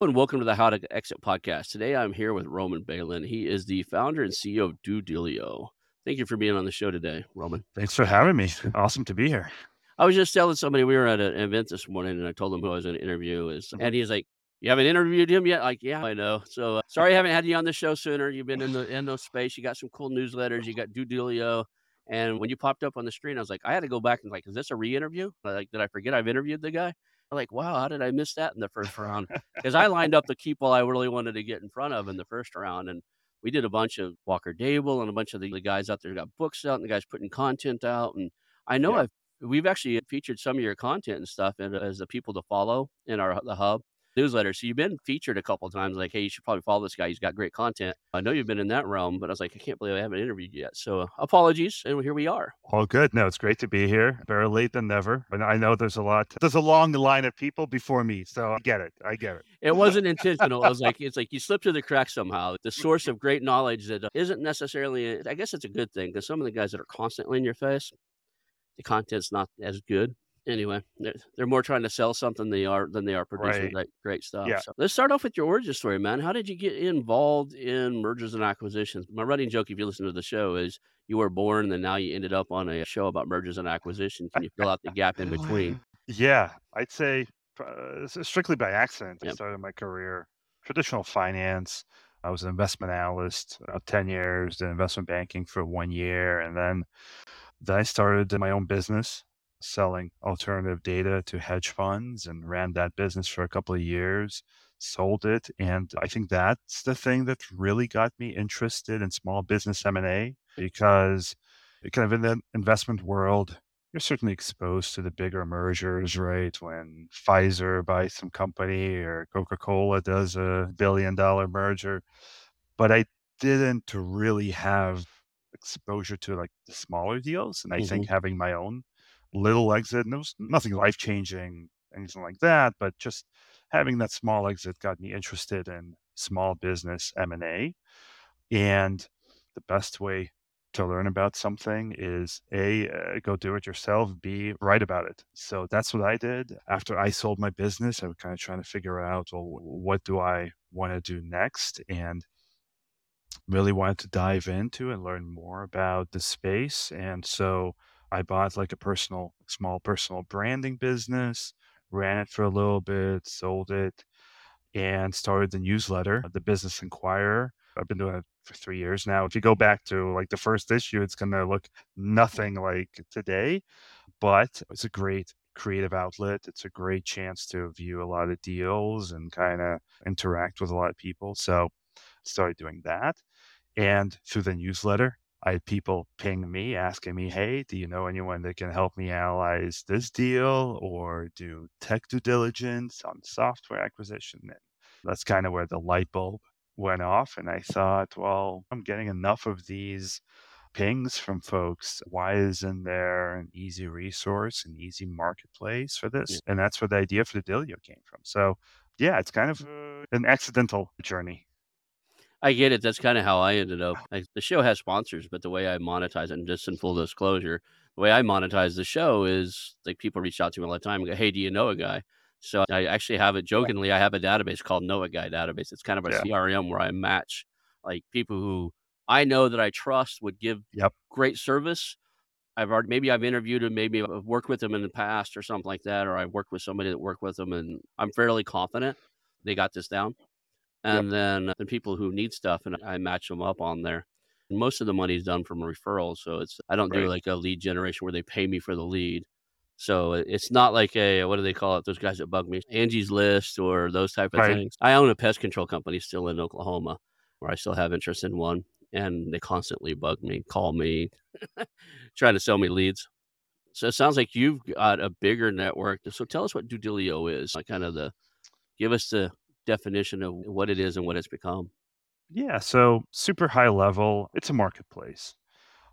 and welcome to the How to Exit podcast. Today I'm here with Roman Beylin. He is the founder and CEO of DueDilio. Thank you for being on the show today, Roman. Thanks for having me. Awesome to be here. I was just telling somebody we were at an event this morning and I told them who I was going to interview is and he's like, You haven't interviewed him yet? Like, yeah, I know. So uh, sorry I haven't had you on the show sooner. You've been in the in those space. You got some cool newsletters, you got DueDilio. And when you popped up on the screen, I was like, I had to go back and like, is this a re-interview? Like, did I forget I've interviewed the guy? Like, wow, how did I miss that in the first round? Because I lined up the people I really wanted to get in front of in the first round. And we did a bunch of Walker Deibel and a bunch of the, the guys out there got books out and the guys putting content out. And I know yeah. I've we've actually featured some of your content and stuff and as the people to follow in our the hub newsletter. So you've been featured a couple times, like, hey, you should probably follow this guy. He's got great content. I know you've been in that realm, but I was like, I can't believe I haven't interviewed you yet. So uh, apologies, and here we are. All good. No, it's great to be here. Better late than never. And I know there's a lot. There's a long line of people before me, so I get it. I get it. It wasn't intentional. it was like it's like you slipped through the cracks somehow. The source of great knowledge that isn't necessarily. I guess it's a good thing because some of the guys that are constantly in your face, the content's not as good anyway, they're, they're more trying to sell something they are than they are producing right. great stuff. Yeah. So let's start off with your origin story, man. How did you get involved in mergers and acquisitions? My running joke, if you listen to the show, is you were born and now you ended up on a show about mergers and acquisitions. Can you fill out the gap in between? Yeah, I'd say uh, strictly by accident. Yep. I started my career traditional finance. I was an investment analyst about 10 years, did investment banking for one year, and then then I started my own business selling alternative data to hedge funds and ran that business for a couple of years sold it and i think that's the thing that really got me interested in small business m&a because kind of in the investment world you're certainly exposed to the bigger mergers right when pfizer buys some company or coca-cola does a billion dollar merger but i didn't really have exposure to like the smaller deals and i mm-hmm. think having my own little exit. And it was nothing life changing, anything like that, but just having that small exit got me interested in small business M&A. And the best way to learn about something is a uh, go do it yourself b write about it so that's what i did after i sold my business i was kind of trying to figure out well what do i want to do next and really wanted to dive into and learn more about the space and so I bought like a personal, small personal branding business, ran it for a little bit, sold it, and started the newsletter, the Business Inquirer. I've been doing it for three years now. If you go back to like the first issue, it's going to look nothing like today, but it's a great creative outlet. It's a great chance to view a lot of deals and kind of interact with a lot of people. So started doing that. And through the newsletter, I had people ping me asking me, hey, do you know anyone that can help me analyze this deal or do tech due diligence on software acquisition? And that's kind of where the light bulb went off. And I thought, well, I'm getting enough of these pings from folks. Why isn't there an easy resource, an easy marketplace for this? Yeah. And that's where the idea for the DueDilio came from. So, yeah, it's kind of uh, an accidental journey. I get it. That's kinda how I ended up oh. like, the show has sponsors, but the way I monetize it, and just in full disclosure, the way I monetize the show is, like, people reach out to me all the time and go, "Hey, do you know a guy?" So I actually have it jokingly, I have a database called Know a Guy database. It's kind of a Yeah. CRM where I match, like, people who I know that I trust would give Yep. great service. I've already maybe I've interviewed him, maybe I've worked with him in the past or something like that, or I've worked with somebody that worked with him, and I'm fairly confident they got this down. And then the people who need stuff, and I match them up on there. Most of the money is done from referrals, so it's I don't do, like, a lead generation where they pay me for the lead. So it's not like a what do they call it? Those guys that bug me, Angie's List or those type of Right. things. I own a pest control company still in Oklahoma, where I still have interest in one, and they constantly bug me, call me, trying to sell me leads. So it sounds like you've got a bigger network. So tell us what DueDilio is, like, kinda the give us the definition of what it is and what it's become. Yeah, so super high level, it's a marketplace.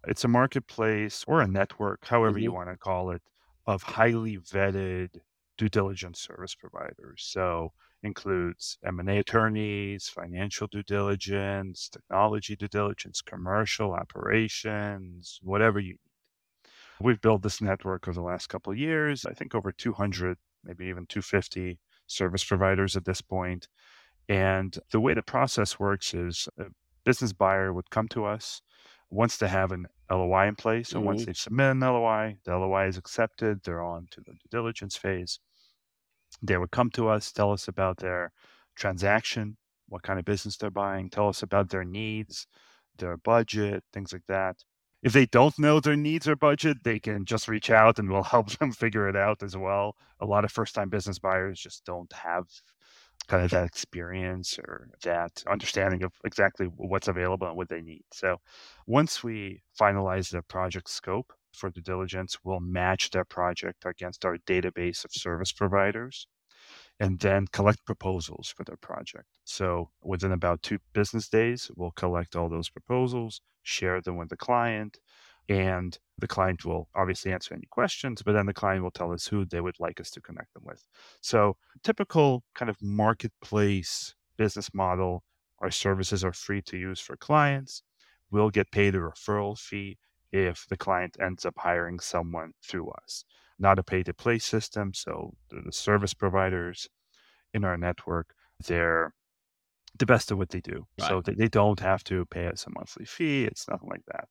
It's a marketplace or a network, however you Mhm. wanna call it, of highly vetted due diligence service providers. So, includes M&A attorneys, financial due diligence, technology due diligence, commercial operations, whatever you need. We've built this network over the last couple of years, I think over 200, maybe even 250 service providers at this point. And the way the process works is a business buyer would come to us, wants to have an LOI in place. And once Mhm. they submit an LOI, the LOI is accepted, they're on to the due diligence phase. They would come to us, tell us about their transaction, what kind of business they're buying, tell us about their needs, their budget, things like that. If they don't know their needs or budget, they can just reach out and we'll help them figure it out as well. A lot of first time business buyers just don't have kind of that experience or that understanding of exactly what's available and what they need. So once we finalize the project scope for due diligence, we'll match their project against our database of service providers and then collect proposals for their project. So within about two business days, we'll collect all those proposals, share them with the client, and the client will obviously answer any questions, but then the client will tell us who they would like us to connect them with. So, typical kind of marketplace business model our services are free to use for clients. We'll get paid a referral fee if the client ends up hiring someone through us. Not a pay to play system. So, the, service providers in our network, they're the best of what they do. Right. So, they, they don't have to pay us a monthly fee. It's nothing like that.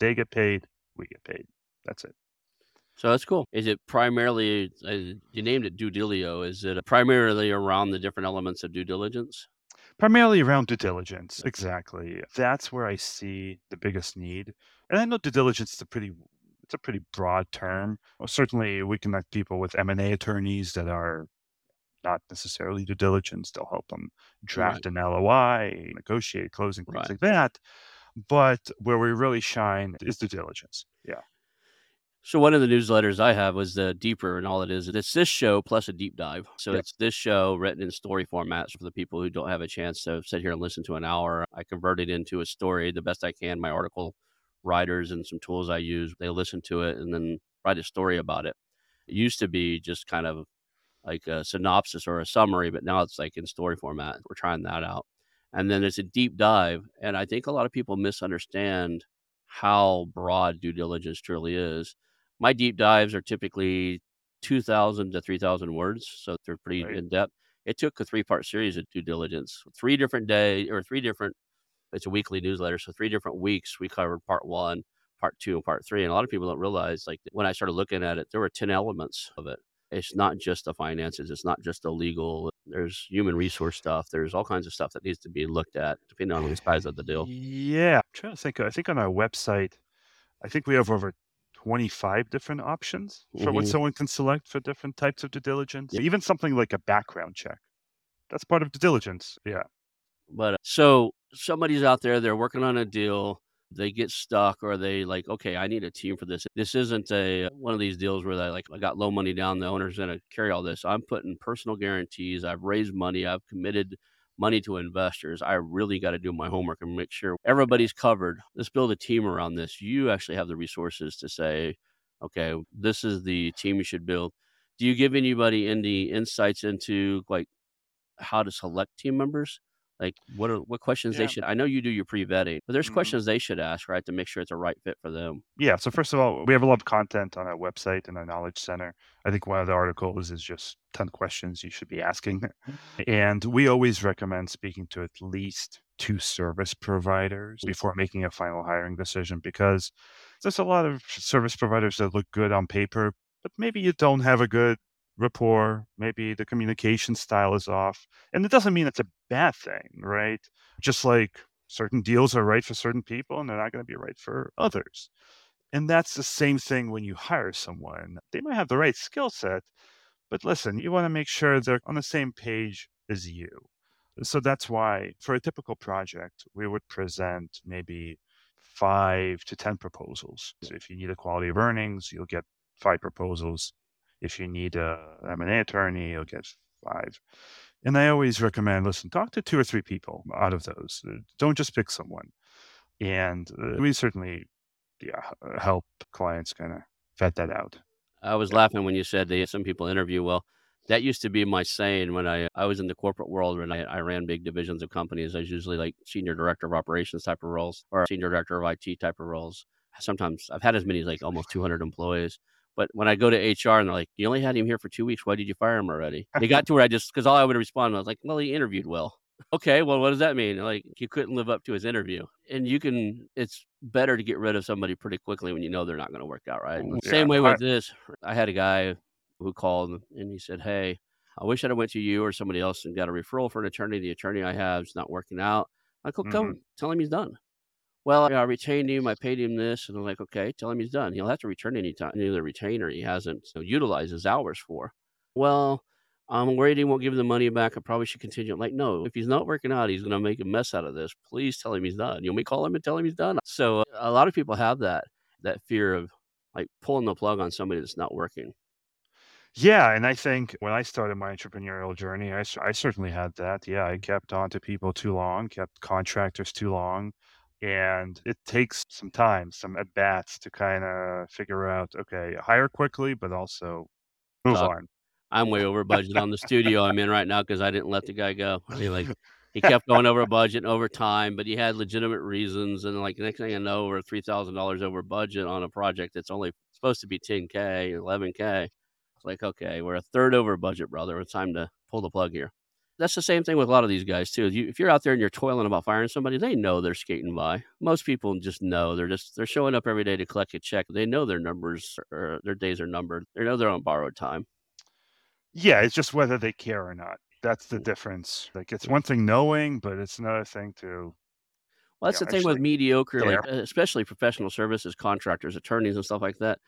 They get paid, we get paid. That's it. So that's cool. Is it primarily uh, you named it DueDilio, is it primarily around the different elements of due diligence? Primarily around due diligence, exactly. That's where I see the biggest need. And I know due diligence is a pretty it's a pretty broad term. Well, certainly we connect people with M&A attorneys that are not necessarily due diligence. They'll help them Right, draft an LOI, negotiate closing, things right. like that. But where we really shine is due diligence. Yeah. So one of the newsletters I have was the deeper, and all it is, it's this show plus a deep dive. So Yep. it's this show written in story formats for the people who don't have a chance to sit here and listen to an hour. I convert it into a story the best I can. My article writers and some tools I use, they listen to it and then write a story about it. It used to be just kind of like a synopsis or a summary, but now it's like in story format. We're trying that out. And then it's a deep dive. And I think a lot of people misunderstand how broad due diligence truly is. My deep dives are typically 2,000 to 3,000 words. So they're pretty Right. in depth. It took a three part series of due diligence, three different day or three different, it's a weekly newsletter. So three different weeks, we covered part one, part two, and part three. And a lot of people don't realize, like, when I started looking at it, there were 10 elements of it. It's not just the finances. It's not just the legal. There's human resource stuff. There's all kinds of stuff that needs to be looked at depending on the size of the deal. Yeah. I'm trying to think. I think on our website, I think we have over 25 different options for what Mhm. someone can select for different types of due diligence. Yeah. Even something like a background check. That's part of due diligence. Yeah. But uh, so somebody's out there, they're working on a deal, they get stuck, or they like, okay, I need a team for this. This isn't a uh, one of these deals where they like, I got low money down, the owner's going to carry all this. I'm putting personal guarantees. I've raised money. I've committed money to investors. I really got to do my homework and make sure everybody's covered. Let's build a team around this. You actually have the resources to say, okay, this is the team you should build. Do you give anybody any insights into like how to select team members? Like, what are what questions they should I know you do your pre-vetting, but there's Mhm. questions they should ask, right, to make sure it's a right fit for them. Yeah. So first of all, we have a lot of content on our website and our knowledge center. I think one of the articles is just 10 questions you should be asking. And we always recommend speaking to at least two service providers before making a final hiring decision because there's a lot of service providers that look good on paper, but maybe you don't have a good rapport. Maybe the communication style is off. And it doesn't mean it's a bad thing, right? Just like certain deals are right for certain people and they're not going to be right for others. And that's the same thing when you hire someone. They might have the right skill set, but listen, you want to make sure they're on the same page as you. So that's why for a typical project, we would present maybe five to 10 proposals. So if you need a quality of earnings, you'll get five proposals. If you need a M&A attorney, you'll get five. And I always recommend, listen, talk to two or three people out of those. Uh, Don't just pick someone. And uh, we certainly, yeah, uh, help clients kind of vet that out. I was Yeah. laughing when you said that some people interview well. That used to be my saying when I I was in the corporate world when I, I ran big divisions of companies. I was usually like senior director of operations type of roles or senior director of IT type of roles. Sometimes I've had as many as like almost 200 employees. But when I go to HR and they're like, "You only had him here for two weeks. Why did you fire him already?" It got to where I just because all I would respond was like, "Well, he interviewed well." Okay, well, what does that mean? Like you couldn't live up to his interview, and you can. It's better to get rid of somebody pretty quickly when you know they're not going to work out, right? Mm, Same way with this. I had a guy who called and he said, "Hey, I wish I'd have went to you or somebody else and got a referral for an attorney. The attorney I have is not working out." I go, "Go Mhm. tell him he's done." Well, I retained him. I paid him this, and I'm like, "Okay, tell him he's done. He'll have to return any time any of the retainer he hasn't you know, utilized his hours for." Well, I'm worried he won't give the money back. I probably should continue. I'm like, no, if he's not working out, he's going to make a mess out of this. Please tell him he's done. You want me call him and tell him he's done? So a lot of people have that that fear of like pulling the plug on somebody that's not working. Yeah, and I think when I started my entrepreneurial journey, I, I certainly had that. Yeah, I kept on to people too long, kept contractors too long. And it takes some time, some at bats to kind of figure out, okay, hire quickly, but also move on. I'm way over budget on the studio I'm in right now because I didn't let the guy go. He like he kept going over budget over time, but he had legitimate reasons. And like next thing I know, we're three thousand dollars over budget on a project that's only supposed to be 10k, 11k. It's like okay, we're a third over budget, brother. It's time to pull the plug here. That's the same thing with a lot of these guys too. You, if you're out there and you're toiling about firing somebody, they know they're skating by. Most people just know they're just they're showing up every day to collect a check. They know their numbers or their days are numbered. They know they're on borrowed time. Yeah, it's just whether they care or not. That's the Mm. difference. Like it's one thing knowing, but it's another thing to Well, that's Yeah, the thing with mediocre, like, especially professional services contractors, attorneys, and stuff like that.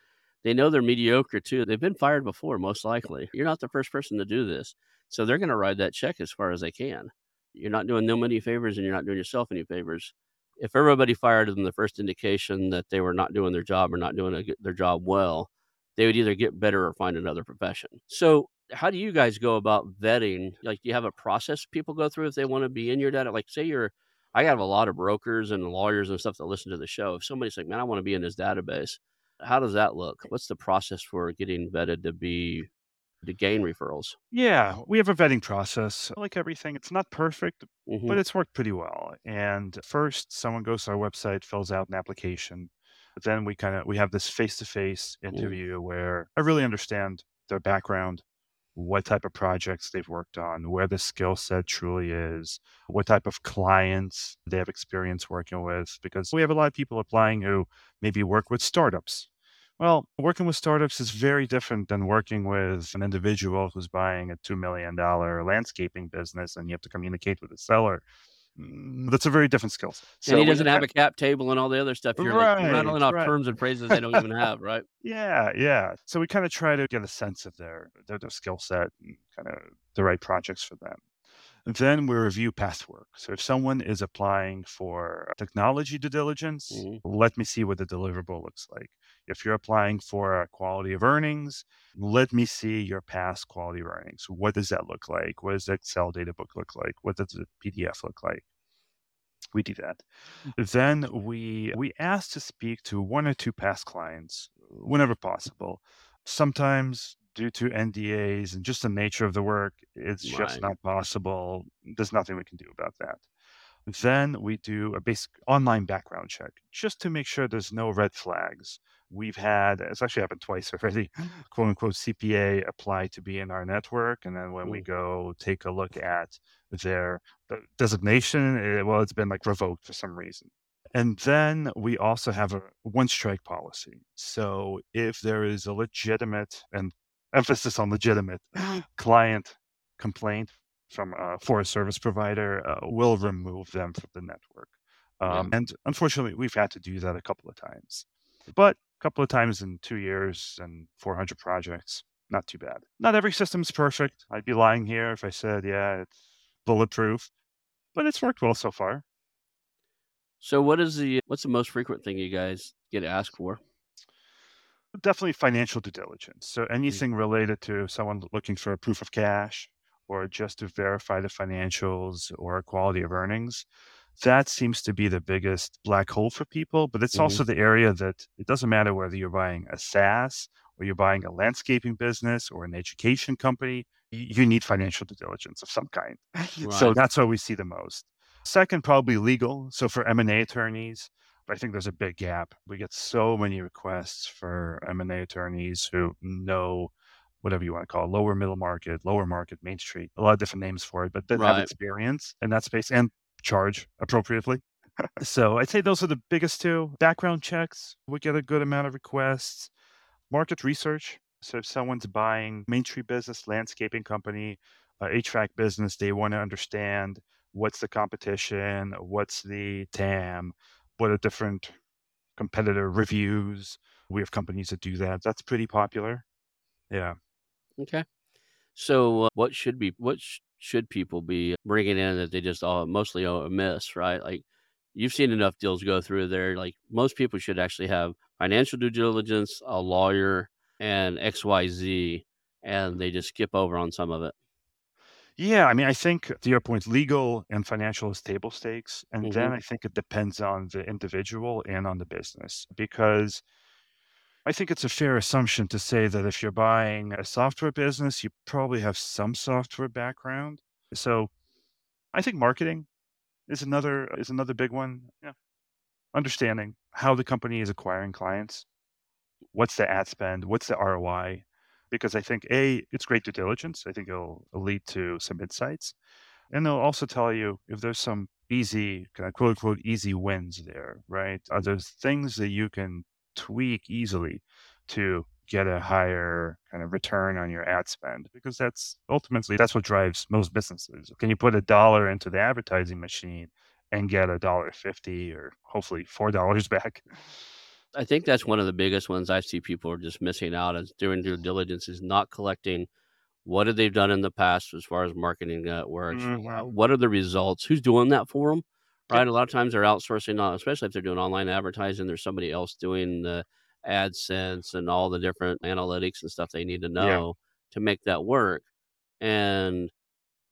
They know they're mediocre too. They've been fired before, most likely. You're not the first person to do this. So they're going to ride that check as far as they can. You're not doing them any favors and you're not doing yourself any favors. If everybody fired them the first indication that they were not doing their job or not doing a, their job well, they would either get better or find another profession. So, how do you guys go about vetting? Like, do you have a process people go through if they want to be in your data? Like, say you're I have a lot of brokers and lawyers and stuff that listen to the show. If somebody's like, "Man, I want to be in this database," how does that look? What's the process for getting vetted to be to gain referrals? Yeah, we have a vetting process. Like everything, it's not perfect, hmm but it's worked pretty well. And first, someone goes to our website, fills out an application. But then we kind of we have this face-to-face interview where I really understand their background, what type of projects they've worked on, where the skill set truly is, what type of clients they have experience working with. Because we have a lot of people applying who maybe work with startups. Well, working with startups is very different than working with an individual who's buying a $2 million landscaping business and you have to communicate with the seller. Mm, That's a very different skill set. and he we doesn't have a cap table and all the other stuff. You're like Right, rattling off right. terms and phrases they don't even have, right? Yeah, yeah. So we kind of try to get a sense of their their, their skill set and kind of the right projects for them. Then we review past work. So if someone is applying for technology due diligence, Mhm. let me see what the deliverable looks like. If you're applying for a quality of earnings, let me see your past quality of earnings. What does that look like? What does the Excel data book look like? What does the PDF look like? We do that. Then we we ask to speak to one or two past clients whenever possible. Sometimes due to NDAs and just the nature of the work, it's just not possible. There's nothing we can do about that. Then we do a basic online background check just to make sure there's no red flags. We've had, it's actually happened twice already, quote unquote CPA apply to be in our network. And then when we Mm. go take a look at their designation, eh, well, it's been like revoked for some reason. And then we also have a one strike policy. So if there is a legitimate and emphasis on legitimate client complaint from a forest service provider, uh, we'll remove them from the network. Yeah. Um, and unfortunately, we've had to do that a couple of times, but a couple of times in two years and 400 projects, not too bad. Not every system's perfect. I'd be lying here if I said, yeah, it's bulletproof, but it's worked well so far. So what is the what's the most frequent thing you guys get asked for? Definitely financial due diligence. So Mm. anything related to someone looking for a proof of cash or just to verify the financials or quality of earnings, that seems to be the biggest black hole for people. But it's Mhm. also the area that it doesn't matter whether you're buying a SaaS or you're buying a landscaping business or an education company, you need financial due diligence of some kind. So that's what we see the most. Second, probably legal. So for M&A attorneys, I think there's a big gap. We get so many requests for M&A attorneys who know whatever you want to call it, lower middle market, lower market, Main Street, a lot of different names for it, but that have experience in that space and charge appropriately. So I'd say those are the biggest two. Background checks, we get a good amount of requests. Market research. So if someone's buying Main Street business, landscaping company, uh, HVAC business, they want to understand what's the competition, what's the TAM, what are different competitor reviews. We have companies that do that. That's pretty popular. Yeah. Okay. So uh, what should be what sh- should people be bringing in that they just all mostly miss, right? Like you've seen enough deals go through there. Like most people should actually have financial due diligence, a lawyer, and XYZ, and they just skip over on some of it. Yeah, I mean, I think to your point, legal and financial is table stakes. And then hmm I think it depends on the individual and on the business because I think it's a fair assumption to say that if you're buying a software business, you probably have some software background. So I think marketing is another is another big one. Yeah. Understanding how the company is acquiring clients, what's the ad spend, what's the ROI? Because I think A, it's great due diligence. I think it'll lead to some insights. And they'll also tell you if there's some easy, kind of quote unquote, easy wins there, right? Are there things that you can tweak easily to get a higher kind of return on your ad spend? Because that's ultimately that's what drives most businesses. Can you put a dollar into the advertising machine and get a dollar fifty or hopefully four dollars back? I think that's one of the biggest ones I see people are just missing out as doing due diligence is not collecting what have they done in the past as far as marketing that works. Uh, Mhm. what are the results? Who's doing that for them? Right. A lot of times they're outsourcing, uh, especially if they're doing online advertising. There's somebody else doing the AdSense and all the different analytics and stuff they need to Yeah. know to make that work. And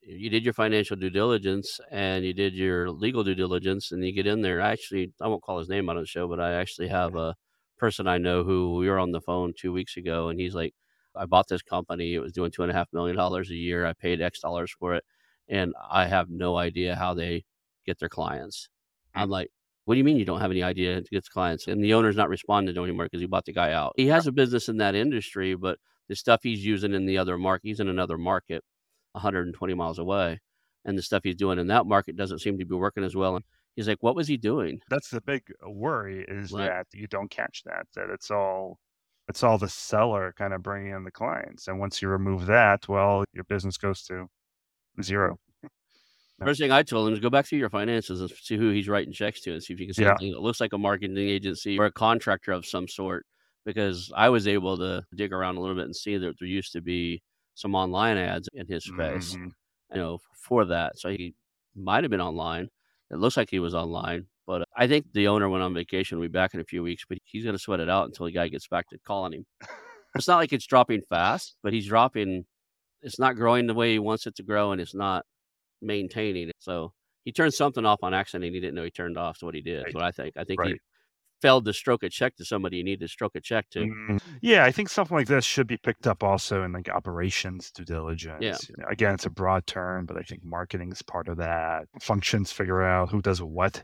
you did your financial due diligence and you did your legal due diligence and you get in there. I Actually, I won't call his name out on the show, but I actually have a person I know who we were on the phone two weeks ago and he's like, I bought this company. It was doing two and a half million dollars a year. I paid X dollars for it. And I have no idea how they get their clients. Mm. I'm like, what do you mean you don't have any idea to get the clients? And the owner's not responding to anymore because he bought the guy out. He has a business in that industry, but the stuff he's using in the other market, he's in another market 120 miles away. And the stuff he's doing in that market doesn't seem to be working as well. And he's like, what was he doing? That's the big worry is that you don't catch that, that it's all it's all the seller kind of bringing in the clients. And once you remove that, well, your business goes to zero. Yeah. First thing I told him is go back through your finances and see who he's writing checks to and see if you can see Yeah. anything that looks like a marketing agency or a contractor of some sort. Because I was able to dig around a little bit and see that there used to be some online ads in his space, Mhm. you know, for that. So he might have been online. It looks like he was online, but I think the owner went on vacation. Will be back in a few weeks, but he's going to sweat it out until the guy gets back to calling him. It's not like it's dropping fast, but he's dropping. It's not growing the way he wants it to grow, and it's not maintaining it. So he turned something off on accident and he didn't know he turned off. So what he did, Right. what I think. I think he Right. Failed to stroke a check to somebody you need to stroke a check to. Mm, yeah, I think something like this should be picked up also in like operations due diligence. Yeah. You know, again, it's a broad term, but I think marketing is part of that. Functions figure out who does what.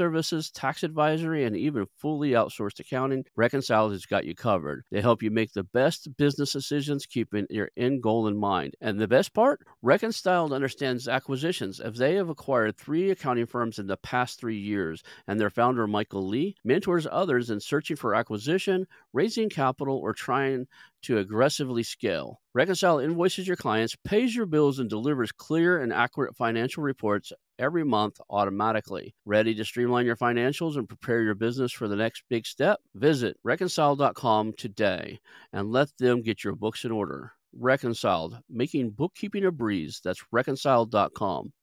services, tax advisory, and even fully outsourced accounting, Reconciled has got you covered. They help you make the best business decisions, keeping your end goal in mind. And the best part? Reconciled understands acquisitions, as they have acquired three accounting firms in the past three years, and their founder, Michael Lee, mentors others in searching for acquisition, raising capital, or trying to aggressively scale. Reconcile invoices your clients, pays your bills, and delivers clear and accurate financial reports every month automatically. Ready to streamline your financials and prepare your business for the next big step? Visit reconcile.com today and let them get your books in order. Reconciled, making bookkeeping a breeze. That's reconciled.com.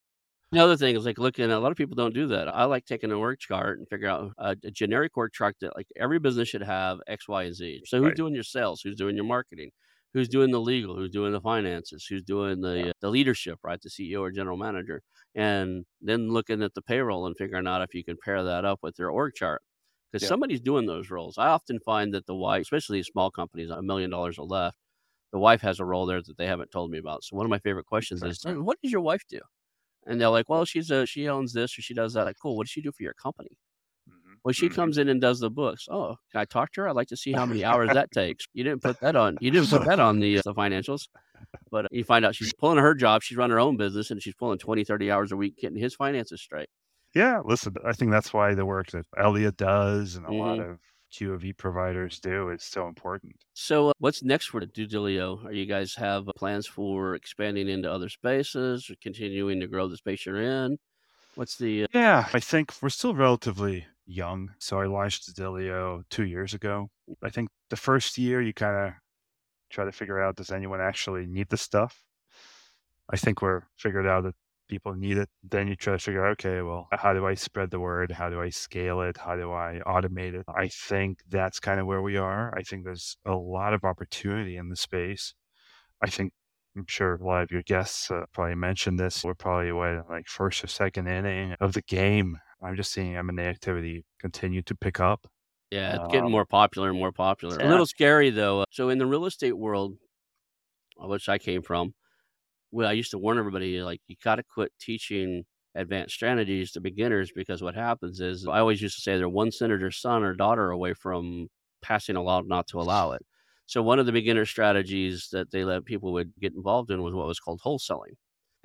The other thing is like looking a lot of people don't do that. I like taking a org chart and figure out a, a generic org chart that like every business should have X, Y, and Z. So who's Right. doing your sales? Who's doing your marketing? Who's doing the legal? Who's doing the finances? Who's doing the uh, the leadership? Right, the CEO or general manager, and then looking at the payroll and figuring out if you can pair that up with your org chart because Yeah. somebody's doing those roles. I often find that the wife, especially small companies, a million dollars or less, the wife has a role there that they haven't told me about. So one of my favorite questions is, "What does your wife do?" And they're like, "Well, she's a she owns this or she does that." Like, cool. What does she do for your company? Well, she mhm. comes in and does the books. Oh, can I talk to her? I'd like to see how many hours that takes. You didn't put that on. You didn't put that on the, uh, the financials. But you find out she's pulling her job. She's running her own business and she's pulling 20, 30 hours a week getting his finances straight. Yeah, listen, I think that's why the work that Elliot does and a lot Mhm. of Q of E providers do is so important. So, uh, what's next for DueDilio? Are you guys have uh, plans for expanding into other spaces or continuing to grow the space you're in? What's the uh, Yeah, I think we're still relatively young. So I launched Zilio two years ago. I think the first year you kind of try to figure out does anyone actually need the stuff? I think we're figured out that people need it. Then you try to figure out, okay, well, how do I spread the word? How do I scale it? How do I automate it? I think that's kind of where we are. I think there's a lot of opportunity in the space. I think I'm sure a lot of your guests uh, probably mentioned this. We're probably what like first or second inning of the game. I'm just seeing M&A activity continue to pick up. Yeah, it's getting Um, more popular and more popular. A little scary though. uh, So in the real estate world, uh, which I came from, well, I used to warn everybody like you got to quit teaching advanced strategies to beginners because what happens is I always used to say they're one senator's son or daughter away from passing a law not to allow it. So one of the beginner strategies that they let people would get involved in was what was called wholesaling.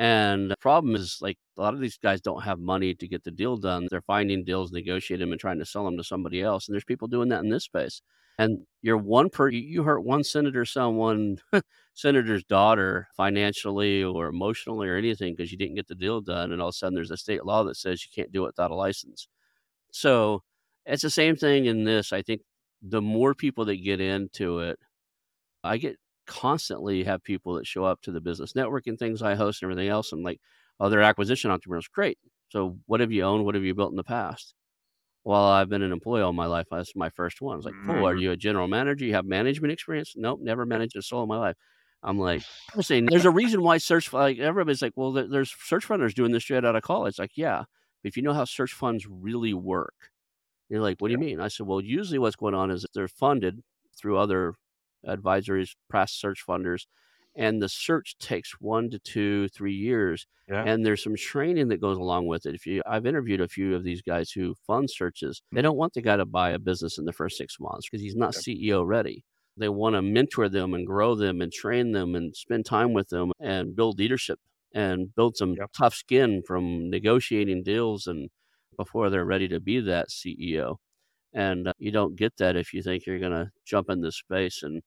And the problem is like a lot of these guys don't have money to get the deal done. They're finding deals, negotiating them, and trying to sell them to somebody else. And there's people doing that in this space. And you're one per you- hurt one senator, son, one senator's daughter financially or emotionally or anything because you didn't get the deal done. And all of a sudden there's a state law that says you can't do it without a license. So it's the same thing in this. I think the more people that get into it, I get constantly have people that show up to the business networking things I host and everything else. And like, oh, they're acquisition entrepreneurs. Great. So what have you owned? What have you built in the past? Well, I've been an employee all my life. That's my first one. I was like, cool. Are Mhm. you a general manager? You have management experience? Nope, never managed a soul in my life. I'm like, I'm saying there's a reason why search like everybody's like, well, there's search funders doing this straight out of college. Like, yeah, but if you know how search funds really work, you're like, what do you mean? I said, well, usually what's going on is that they're funded through other advisories, past search funders, and the search takes one to two, three years Yeah. and there's some training that goes along with it. If you, I've interviewed a few of these guys who fund searches. They don't want the guy to buy a business in the first six months because he's not Yep. CEO ready. They want to mentor them and grow them and train them and spend time with them and build leadership and build some tough skin from negotiating deals and before they're ready to be that CEO. And uh, you don't get that if you think you're going to jump in this space and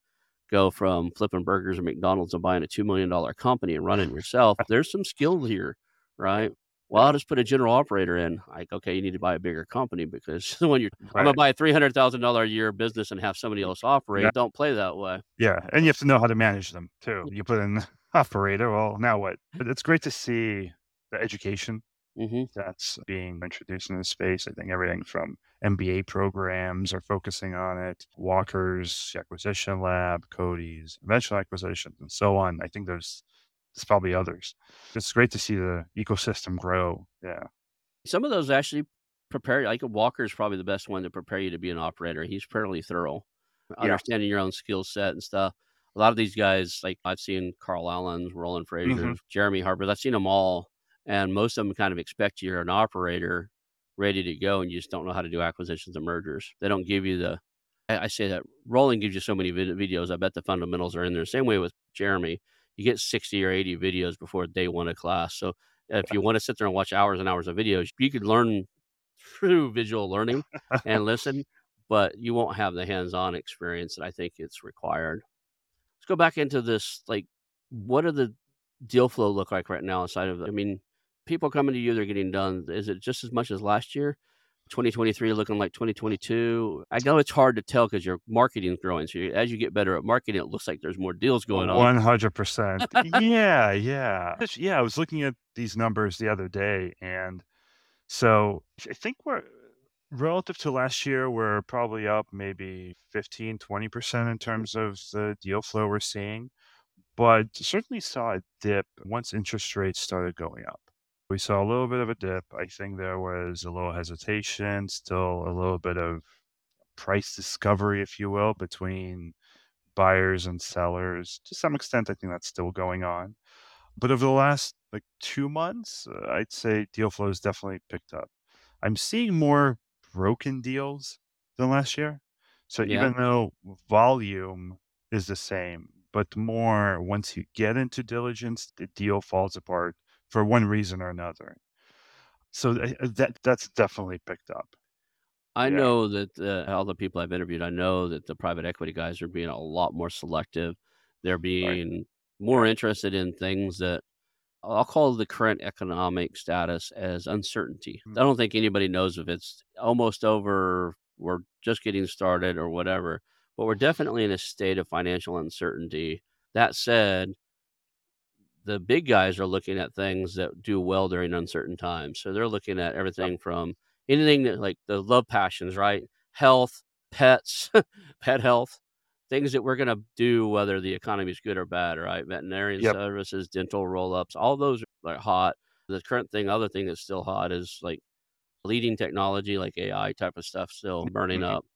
go from flipping burgers at McDonald's and buying a $2 million company and running yourself. There's some skill here, right? Well, I'll just put a general operator in. Like, okay, you need to buy a bigger company because when you're I'm gonna buy a $300,000 a year business and have somebody mm, else operate. Yeah. Don't play that way. Yeah, and you have to know how to manage them too. You put in operator, well, now what? But it's great to see the education Mhm. that's being introduced in the space. I think everything from MBA programs are focusing on it, Walker's Acquisition Lab, Codie's Unconventional Acquisitions, and so on. I think there's there's probably others. It's great to see the ecosystem grow. Yeah. Some of those actually prepare you. like Walker is probably the best one to prepare you to be an operator. He's fairly thorough, Yeah. understanding your own skill set and stuff. A lot of these guys, like I've seen Carl Allen, Roland Frazier, Mhm. Jeremy Harper, I've seen them all, and most of them kind of expect you're an operator ready to go, and you just don't know how to do acquisitions and mergers. They don't give you the I, I say that Roland gives you so many vid- videos. I bet the fundamentals are in there. Same way with Jeremy. You get 60 or 80 videos before day one of class. So if you want to sit there and watch hours and hours of videos, you could learn through visual learning and listen, but you won't have the hands-on experience that I think it's required. Let's go back into this. Like, what are the deal flow look like right now inside of? I mean, people coming to you, they're getting done. Is it just as much as last year? 2023 looking like 2022. I know it's hard to tell because your marketing is growing. So you, as you get better at marketing, it looks like there's more deals oh, going on. One hundred percent. Yeah, yeah, yeah. I was looking at these numbers the other day, and so I think we're relative to last year, we're probably up maybe 15, 20 percent in terms of the deal flow we're seeing, but certainly saw a dip once interest rates started going up. We saw a little bit of a dip. I think there was a little hesitation, still a little bit of price discovery, if you will, between buyers and sellers. To some extent, I think that's still going on. But over the last like two months, uh, I'd say deal flow has definitely picked up. I'm seeing more broken deals than last year. So Yeah. even though volume is the same, but more once you get into diligence, the deal falls apart for one reason or another. So uh, that that's definitely picked up. I Yeah. know that uh, all the people I've interviewed, I know that the private equity guys are being a lot more selective. They're Right. being more interested in things that I'll call the current economic status as uncertainty. Mm. I don't think anybody knows if it's almost over, we're just getting started, or whatever. But we're definitely in a state of financial uncertainty. That said, the big guys are looking at things that do well during uncertain times. So they're looking at everything from anything that like the love passions, right? Health, pets, pet health, things that we're going to do whether the economy is good or bad, right? Veterinarian Yep. services, dental roll ups, all those are hot. The current thing, other thing that's still hot is like leading technology, like AI type of stuff, still burning Mhm. up.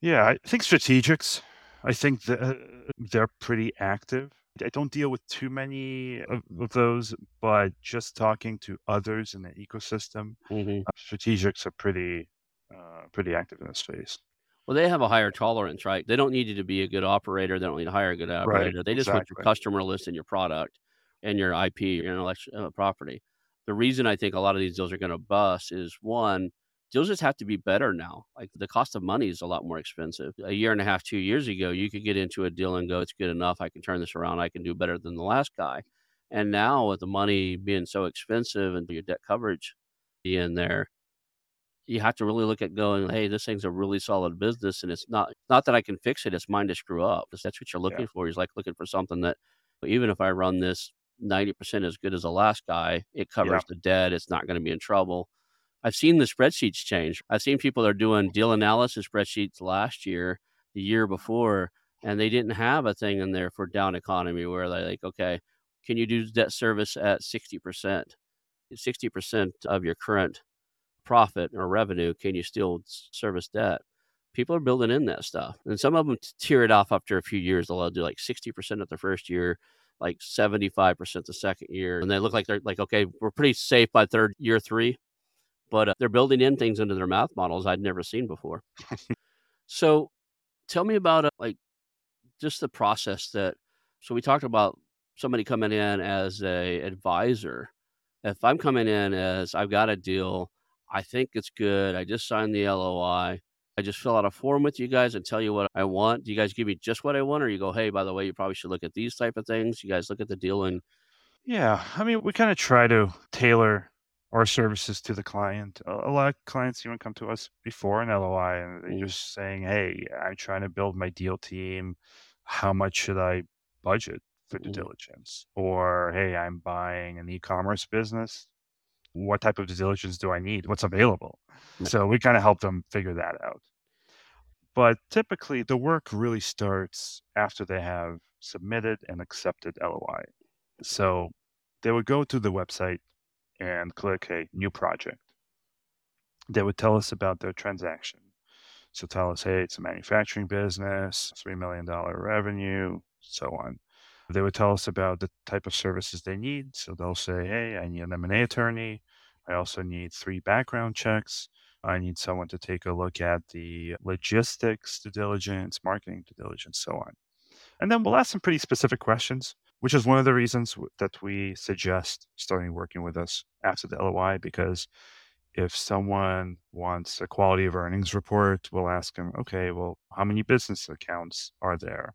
Yeah, I think strategics. I think uh, they're pretty active. I don't deal with too many of, of those, but just talking to others in the ecosystem, hmm uh, strategics are pretty, uh, pretty active in this space. Well, they have a higher tolerance, right? They don't need you to be a good operator. They don't need to hire a good operator. They just want your customer list and your product and your IP, your intellectual uh, property. The reason I think a lot of these deals are going to bust is one, deals just have to be better now. Like the cost of money is a lot more expensive. A year and a half, two years ago, you could get into a deal and go, it's good enough. I can turn this around. I can do better than the last guy. And now with the money being so expensive and your debt coverage being there, you have to really look at going, hey, this thing's a really solid business, and it's not not that I can fix it; it's mine to screw up. If that's what you're Yeah. looking for. He's like looking for something that, even if I run this ninety percent as good as the last guy, it Yeah. covers the debt. It's not going to be in trouble. I've seen the spreadsheets change. I've seen people that are doing deal analysis spreadsheets last year, the year before, and they didn't have a thing in there for down economy where they're like, okay, can you do debt service at sixty percent? Sixty percent of your current profit or revenue, can you still service debt? People are building in that stuff, and some of them tear it off after a few years. They'll do like sixty percent of the first year, like seventy five percent the second year, and they look like they're like, okay, we're pretty safe by third year three, but uh, they're building in things into their math models I'd never seen before. so, tell me about uh, like just the process that. So we talked about somebody coming in as a advisor. If I'm coming in as I've got a deal, I think it's good. I just signed the LOI. I just fill out a form with you guys and tell you what I want. Do you guys give me just what I want, or you go, hey, by the way, you probably should look at these type of things. You guys look at the deal and Yeah, I mean, we kind of try to tailor our services to the client. A, lot of clients even come to us before an LOI and they're Mm. just saying, Hey, I'm trying to build my deal team. How much should I budget for due Mhm. diligence? Or, Hey, I'm buying an e commerce business. What type of due diligence do I need? What's available? So we kind of help them figure that out. But typically, the work really starts after they have submitted and accepted LOI. So they would go to the website and click a new project. They would tell us about their transaction. So tell us, hey, it's a manufacturing business, $3 million revenue, so on. They would tell us about the type of services they need. So they'll say, hey, I need an M&A attorney. I also need three background checks. I need someone to take a look at the logistics due diligence, marketing due diligence, so on. And then we'll ask some pretty specific questions, which is one of the reasons that we suggest starting working with us after the LOI, because if someone wants a quality of earnings report, we'll ask them, okay, well, how many business accounts are there?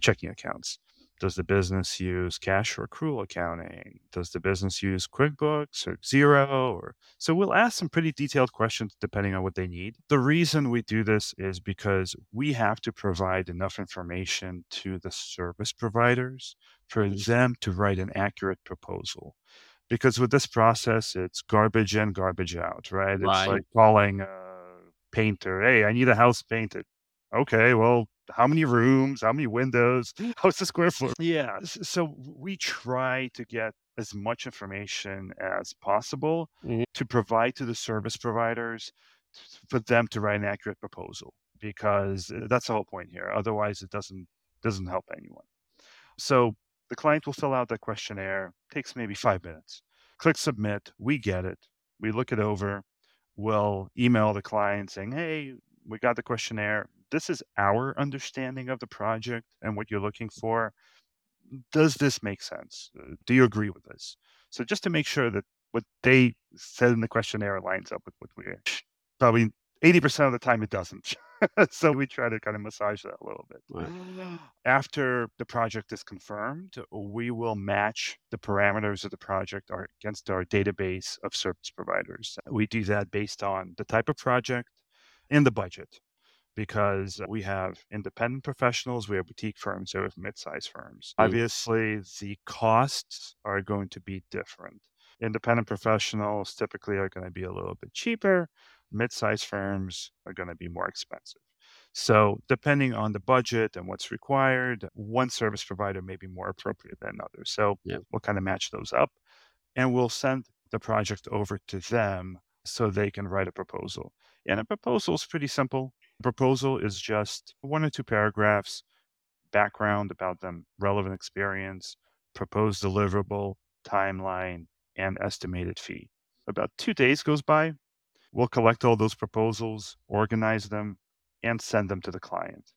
Checking accounts. Does the business use cash or accrual accounting? Does the business use QuickBooks or Xero? Or so we'll ask some pretty detailed questions depending on what they need. The reason we do this is because we have to provide enough information to the service providers for them to write an accurate proposal because with this process, it's garbage in, garbage out, right? It's Right. like calling a painter, hey, I need a house painted. Okay, well, how many rooms? How many windows? How's the square foot? Yeah. So we try to get as much information as possible Mhm. to provide to the service providers for them to write an accurate proposal because uh, that's the whole point here. Otherwise, it doesn't doesn't help anyone. So the client will fill out that questionnaire, takes maybe five minutes. Click submit, we get it, we look it over, we'll email the client saying, hey, we got the questionnaire. This is our understanding of the project and what you're looking for. Does this make sense? Uh, Do you agree with this? So just to make sure that what they said in the questionnaire lines up with what we probably 80% of the time it doesn't. so we try to kind of massage that a little bit. Right. After the project is confirmed, we will match the parameters of the project against our database of service providers. We do that based on the type of project and the budget because we have independent professionals, we have boutique firms, we have mid-sized firms. Mm. Obviously, the costs are going to be different. Independent professionals typically are going to be a little bit cheaper. Mid-sized firms are going to be more expensive. So, depending on the budget and what's required, one service provider may be more appropriate than others. So, Yeah. we'll kind of match those up and we'll send the project over to them so they can write a proposal. And a proposal is pretty simple. Proposal is just one or two paragraphs, background about them, relevant experience, proposed deliverable, timeline, and estimated fee. About two days goes by. We'll collect all those proposals, organize them, and send them to the client.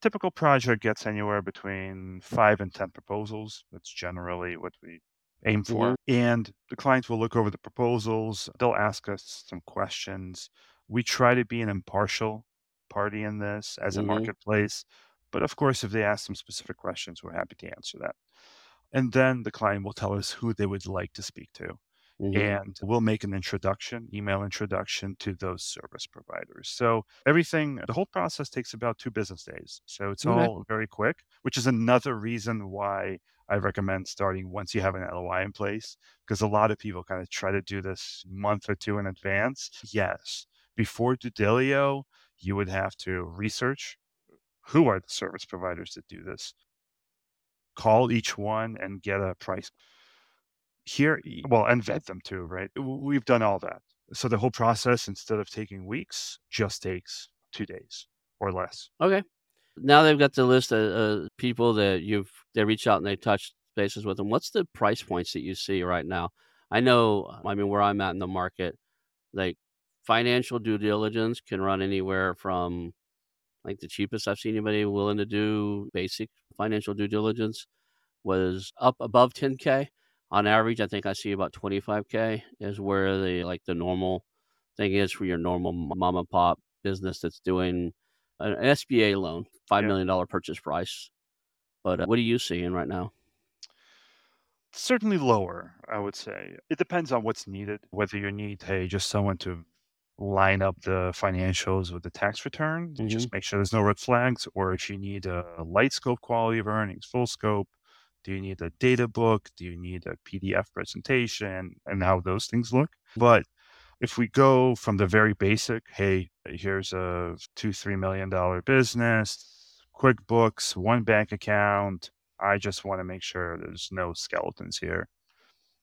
Typical project gets anywhere between five and 10 proposals. That's generally what we aim for. Mhm. And the clients will look over the proposals. They'll ask us some questions. We try to be an impartial party in this as a Mhm. marketplace. But of course, if they ask some specific questions, we're happy to answer that. And then the client will tell us who they would like to speak to Mhm. and we'll make an introduction, email introduction to those service providers. So everything, the whole process takes about two business days. So it's Okay. all very quick, which is another reason why I recommend starting once you have an LOI in place, because a lot of people kind of try to do this month or two in advance. Yes, before DueDilio, you would have to research who are the service providers that do this, call each one and get a price here well and vet them too right we've done all that so the whole process instead of taking weeks just takes two days or less Okay. Now they've got the list of uh, people that you've they reach out and they touch bases with them. What's the price points that you see right now? I know, I mean, where I'm at in the market, like financial due diligence can run anywhere from like the cheapest I've seen anybody willing to do basic financial due diligence was up above 10k. On average, I think I see about 25k is where the like the normal thing is for your normal mom and pop business that's doing an SBA loan, five Yeah. million dollar purchase price. But uh, what are you seeing right now? Certainly lower, I would say. It depends on what's needed, whether you need, hey, just someone to line up the financials with the tax return, Mhm. just make sure there's no red flags, or if you need a light scope quality of earnings, full scope, do you need a data book? Do you need a PDF presentation and how those things look? But if we go from the very basic, hey, here's a two, three million dollar business, QuickBooks, one bank account. I just want to make sure there's no skeletons here.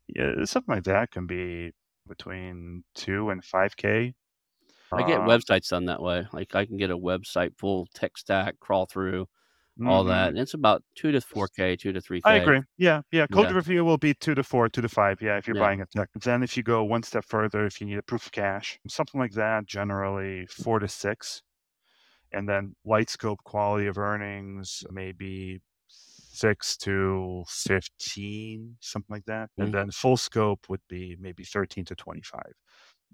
Yeah, something like that can be between two and five K. I get websites done that way. Like I can get a website full tech stack, crawl through all that, mhm. and it's about 2 to 4K, 2 to 3K. agree. Yeah, yeah. Code Yeah, review will be two to four, two to five. Yeah, if you're yeah. buying a tech. Then if you go one step further, if you need a proof of cash, something like that, generally four to six. And then light scope quality of earnings, maybe six to 15, something like that. And Mm. then full scope would be maybe 13 to 25.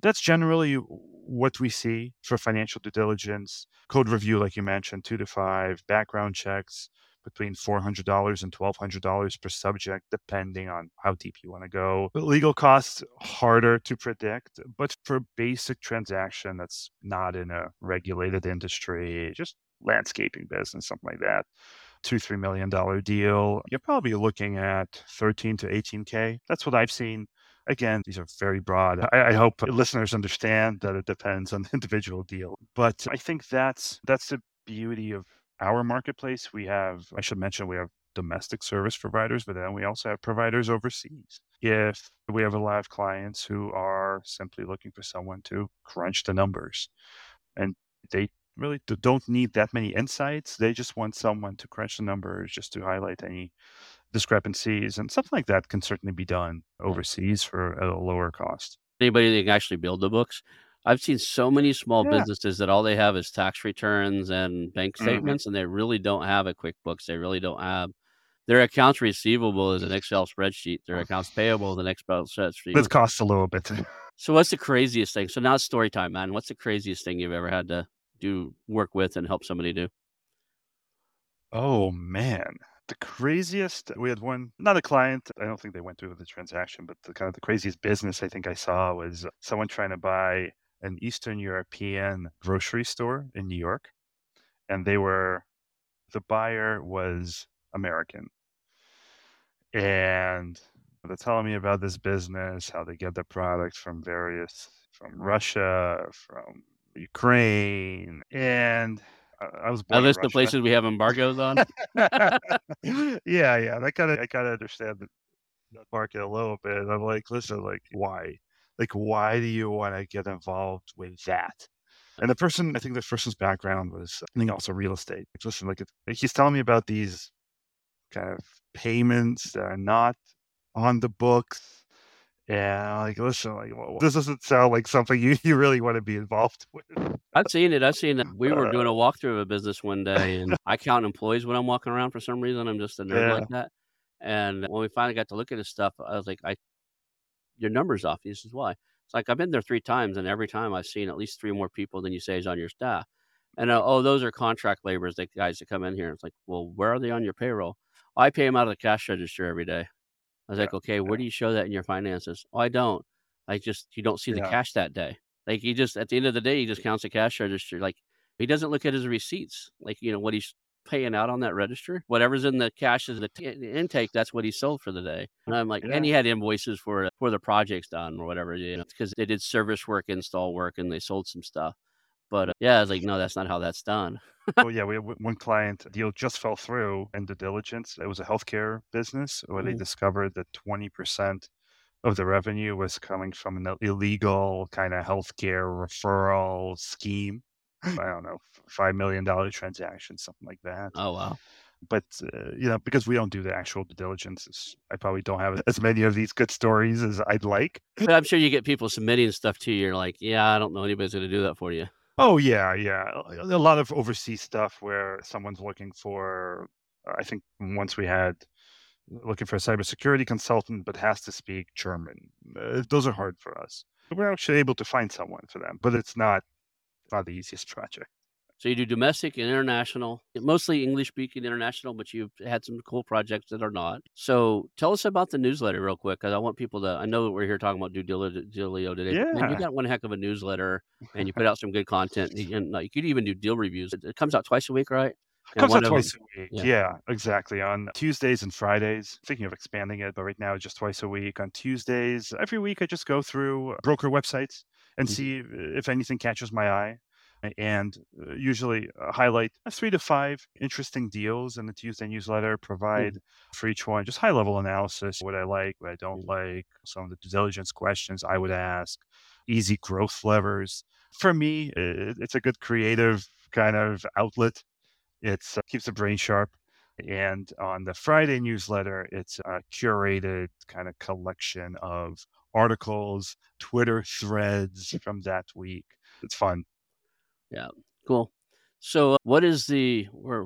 That's generally what we see for financial due diligence. Code review, like you mentioned, two to five, background checks between $400 and $1,200 per subject, depending on how deep you want to go. Legal costs, harder to predict, but for basic transaction that's not in a regulated industry, just landscaping business, something like that, two, $3 million deal, you're probably looking at 13 to 18K. That's what I've seen. Again, these are very broad. I, I hope listeners understand that it depends on the individual deal. But I think that's that's the beauty of our marketplace. We have, I should mention, we have domestic service providers, but then we also have providers overseas. If we have a lot of clients who are simply looking for someone to crunch the numbers and they really don't need that many insights. They just want someone to crunch the numbers just to highlight any discrepancies, and something like that can certainly be done overseas for a lower cost. Anybody that can actually build the books. I've seen so many small Yeah. businesses that all they have is tax returns and bank Mhm. statements, and they really don't have a QuickBooks. They really don't have their accounts receivable is an Excel spreadsheet. Their accounts payable is an Excel spreadsheet. It costs a little bit. So what's the craziest thing? So now it's story time, man. What's the craziest thing you've ever had to do work with and help somebody do? Oh man. The craziest we had one not a client, I don't think they went through the transaction, but the kind of the craziest business I think I saw was someone trying to buy an Eastern European grocery store in New York. And they were the buyer was American. And they're telling me about this business, how they get the products from various from Russia, from Ukraine, and I, I was born list of places we have embargoes on? yeah, yeah, I gotta, I gotta understand the, the market a little bit. I'm like, listen, like, why? Like, why do you want to get involved with that? And the person, I think the person's background was, I think also real estate. Like, listen, like, it, he's telling me about these kind of payments that are not on the books. Yeah, like, listen, like, well, this doesn't sound like something you, you really want to be involved with. I've seen it. I've seen it. We were Uh, doing a walkthrough of a business one day, and I count employees when I'm walking around for some reason. I'm just a nerd yeah, like that. And when we finally got to look at his stuff, I was like, "I your number's off." He says, "Why?" It's like, "I've been there 3 times, and every time I've seen at least 3 more people than you say is on your staff." And, uh, "Oh, those are contract laborers, the guys that come in here." It's like, "Well, where are they on your payroll?" "I pay them out of the cash register every day." I was yeah, like, "Okay, yeah, where do you show that in your finances?" "Oh, I don't. I just you don't see the yeah, cash that day." Like, he just at the end of the day, he just counts the cash register, like, he doesn't look at his receipts, like, you know, what he's paying out on that register. Whatever's in the cash is the t intake, that's what he sold for the day. And I'm like and he had invoices for for the projects done or whatever, you know, because they did service work, install work, and they sold some stuff. But, uh, yeah, I was like, "No, that's not how that's done." Well, yeah, we had one client deal just fell through in the diligence. It was a healthcare business where they Mhm. discovered that 20% of the revenue was coming from an illegal kind of healthcare referral scheme. I don't know, $5 million transaction, something like that. Oh, wow. But, uh, you know, because we don't do the actual due diligence, I probably don't have as many of these good stories as I'd like. But I'm sure you get people submitting stuff to you, you're like, "Yeah, I don't know anybody's gonna do that for you." Oh, yeah, yeah. A lot of overseas stuff where someone's looking for, I think once we had looking for a cybersecurity consultant, but has to speak German. Uh, those are hard for us. We're actually able to find someone for them, but it's not not the easiest project. So you do domestic and international, mostly English speaking international, but you've had some cool projects that are not. So tell us about the newsletter real quick, because I want people to. I know that we're here talking about DueDilio today. Yeah. Man, you got one heck of a newsletter, and you put out some good content. And, and you could even do deal reviews. It, it comes out twice a week, right? Comes out twice them, a week. Yeah. yeah. exactly. On Tuesdays and Fridays. Thinking of expanding it, but right now just twice a week. On Tuesdays, every week I just go through broker websites and mm-hmm. see if anything catches my eye and uh, usually uh, highlight three to five interesting deals in the Tuesday newsletter, mm. provide mm-hmm. for each one just high level analysis, what I like, what I don't like, some of the due diligence questions I would ask, easy growth levers. For me, it's a good creative kind of outlet. It uh, keeps the brain sharp. And on the Friday newsletter, it's a curated kind of collection of articles, Twitter threads from that week. It's fun. Yeah, cool. So, uh, what is the? We're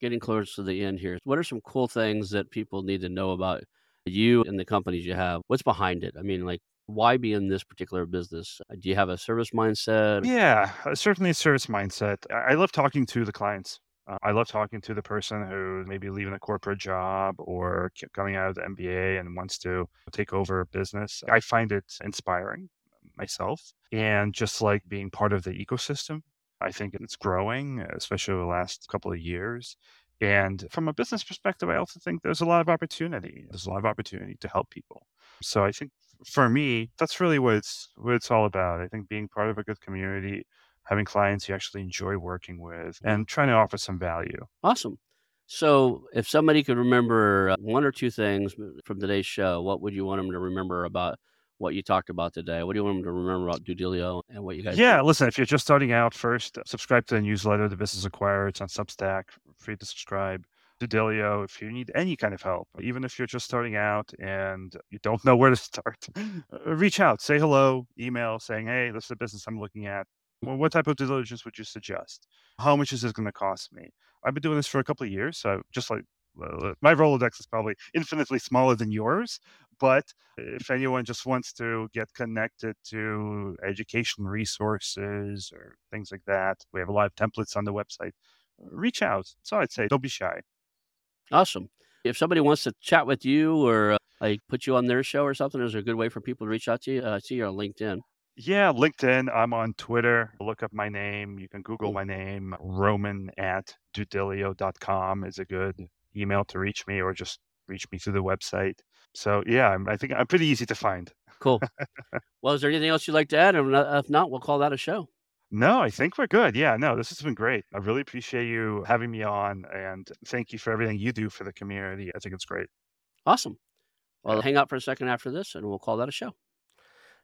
getting close to the end here. What are some cool things that people need to know about you and the companies you have? What's behind it? I mean, like, why be in this particular business? Uh, do you have a service mindset? Yeah, uh, certainly a service mindset. I love talking to the clients. Uh, I love talking to the person who maybe leaving a corporate job or coming out of the MBA and wants to take over a business. I find it inspiring myself and just like being part of the ecosystem I think it's growing, especially over the last couple of years. And from a business perspective, I also think there's a lot of opportunity. There's a lot of opportunity to help people. So I think for me, that's really what it's what it's all about. I think being part of a good community, having clients you actually enjoy working with, and trying to offer some value. Awesome. So, if somebody could remember uh, one or two things from today's show, what would you want them to remember about what you talked about today. What do you want them to remember about DueDilio and what you guys? Yeah, do? listen. If you're just starting out, first subscribe to the newsletter, The Business Acquirer. It's on Substack. Free to subscribe. DueDilio, if you need any kind of help, even if you're just starting out and you don't know where to start, uh, reach out, say hello, email saying, "Hey, this is a business I'm looking at. Well, what type of due diligence would you suggest? How much is this going to cost me?" I've been doing this for a couple of years, so just like my Rolodex is probably infinitely smaller than yours. But if anyone just wants to get connected to education resources or things like that, we have a lot of templates on the website. Reach out. So I'd say don't be shy. Awesome. If somebody wants to chat with you or uh, like put you on their show or something, is there a good way for people to reach out to you? Uh, I see you're on LinkedIn. Yeah, LinkedIn. I'm on Twitter. Look up my name. You can Google my name. Roman at duedilio.com is a good email to reach me or just reach me through the website. So yeah, I'm, I think I'm pretty easy to find. Cool. well, is there anything else you'd like to add? Or if not, we'll call that a show. No, I think we're good. Yeah, no, this has been great. I really appreciate you having me on and thank you for everything you do for the community. I think it's great. Awesome. Well, yeah. hang out for a second after this and we'll call that a show.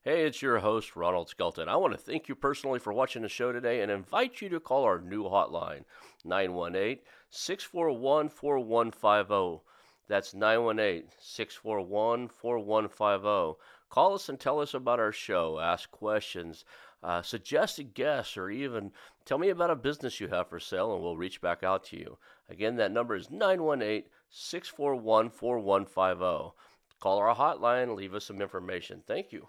Hey, it's your host, Ronald Skelton. I want to thank you personally for watching the show today and invite you to call our new hotline, 918 641 4150. That's 918 641 4150. Call us and tell us about our show, ask questions, uh, a guest, or even tell me about a business you have for sale, and we'll reach back out to you. Again, that number is 918 641 4150. Call our hotline, leave us some information. Thank you.